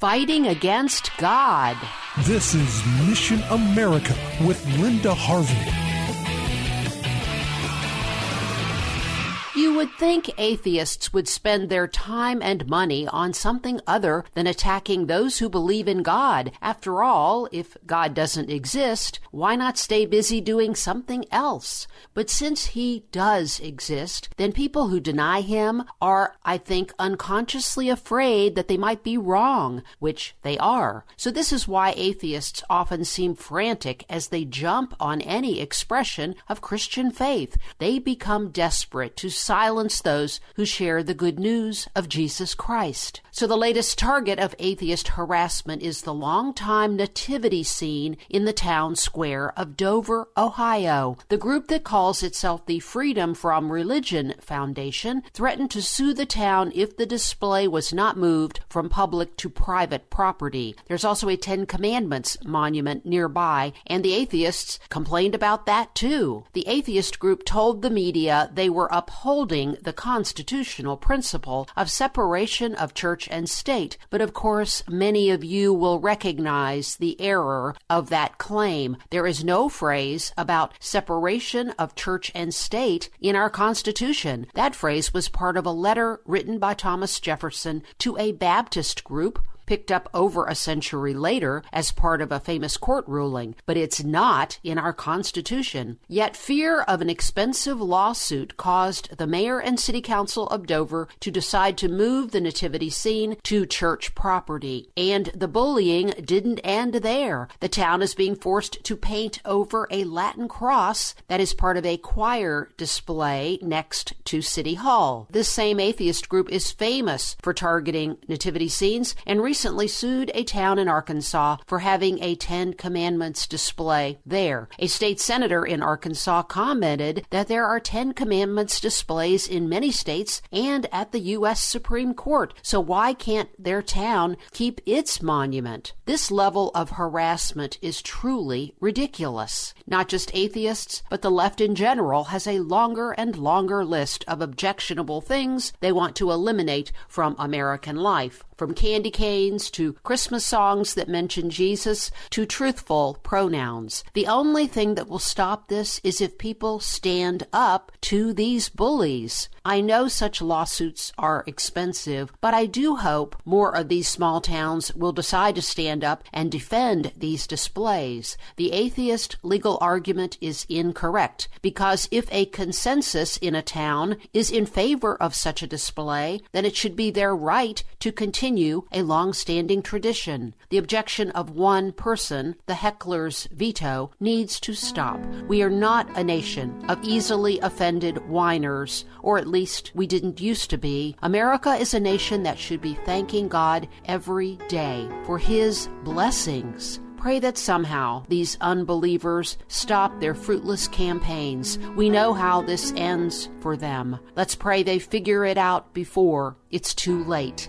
Fighting against God. This is Mission America with Linda Harvey. Would think atheists would spend their time and money on something other than attacking those who believe in God. After all, if God doesn't exist, why not stay busy doing something else? But since he does exist, then people who deny him are, I think, unconsciously afraid that they might be wrong, which they are. So this is why atheists often seem frantic as they jump on any expression of Christian faith. They become desperate to silence those who share the good news of Jesus Christ. So the latest target of atheist harassment is the longtime nativity scene in the town square of Dover, Ohio. The group that calls itself the Freedom from Religion Foundation threatened to sue the town if the display was not moved from public to private property. There's also a Ten Commandments monument nearby, and the atheists complained about that too. The atheist group told the media they were upholding the constitutional principle of separation of church and state. But of course, many of you will recognize the error of that claim. There is no phrase about separation of church and state in our Constitution. That phrase was part of a letter written by Thomas Jefferson to a Baptist group picked up over a century later as part of a famous court ruling, but it's not in our Constitution. Yet fear of an expensive lawsuit caused the mayor and city council of Dover to decide to move the nativity scene to church property. And the bullying didn't end there. The town is being forced to paint over a Latin cross that is part of a choir display next to City Hall. This same atheist group is famous for targeting nativity scenes and recently recently sued a town in Arkansas for having a Ten Commandments display there. A state senator in Arkansas commented that there are Ten Commandments displays in many states and at the U.S. Supreme Court, so why can't their town keep its monument? This level of harassment is truly ridiculous. Not just atheists, but the left in general has a longer and longer list of objectionable things they want to eliminate from American life from candy canes to Christmas songs that mention Jesus to truthful pronouns. The only thing that will stop this is if people stand up to these bullies. I know such lawsuits are expensive, but I do hope more of these small towns will decide to stand up and defend these displays. The atheist legal argument is incorrect because if a consensus in a town is in favor of such a display, then it should be their right to continue a long standing tradition. The objection of one person, the heckler's veto, needs to stop. We are not a nation of easily offended whiners, or at least we didn't used to be. America is a nation that should be thanking God every day for His blessings. Pray that somehow these unbelievers stop their fruitless campaigns. We know how this ends for them. Let's pray they figure it out before it's too late.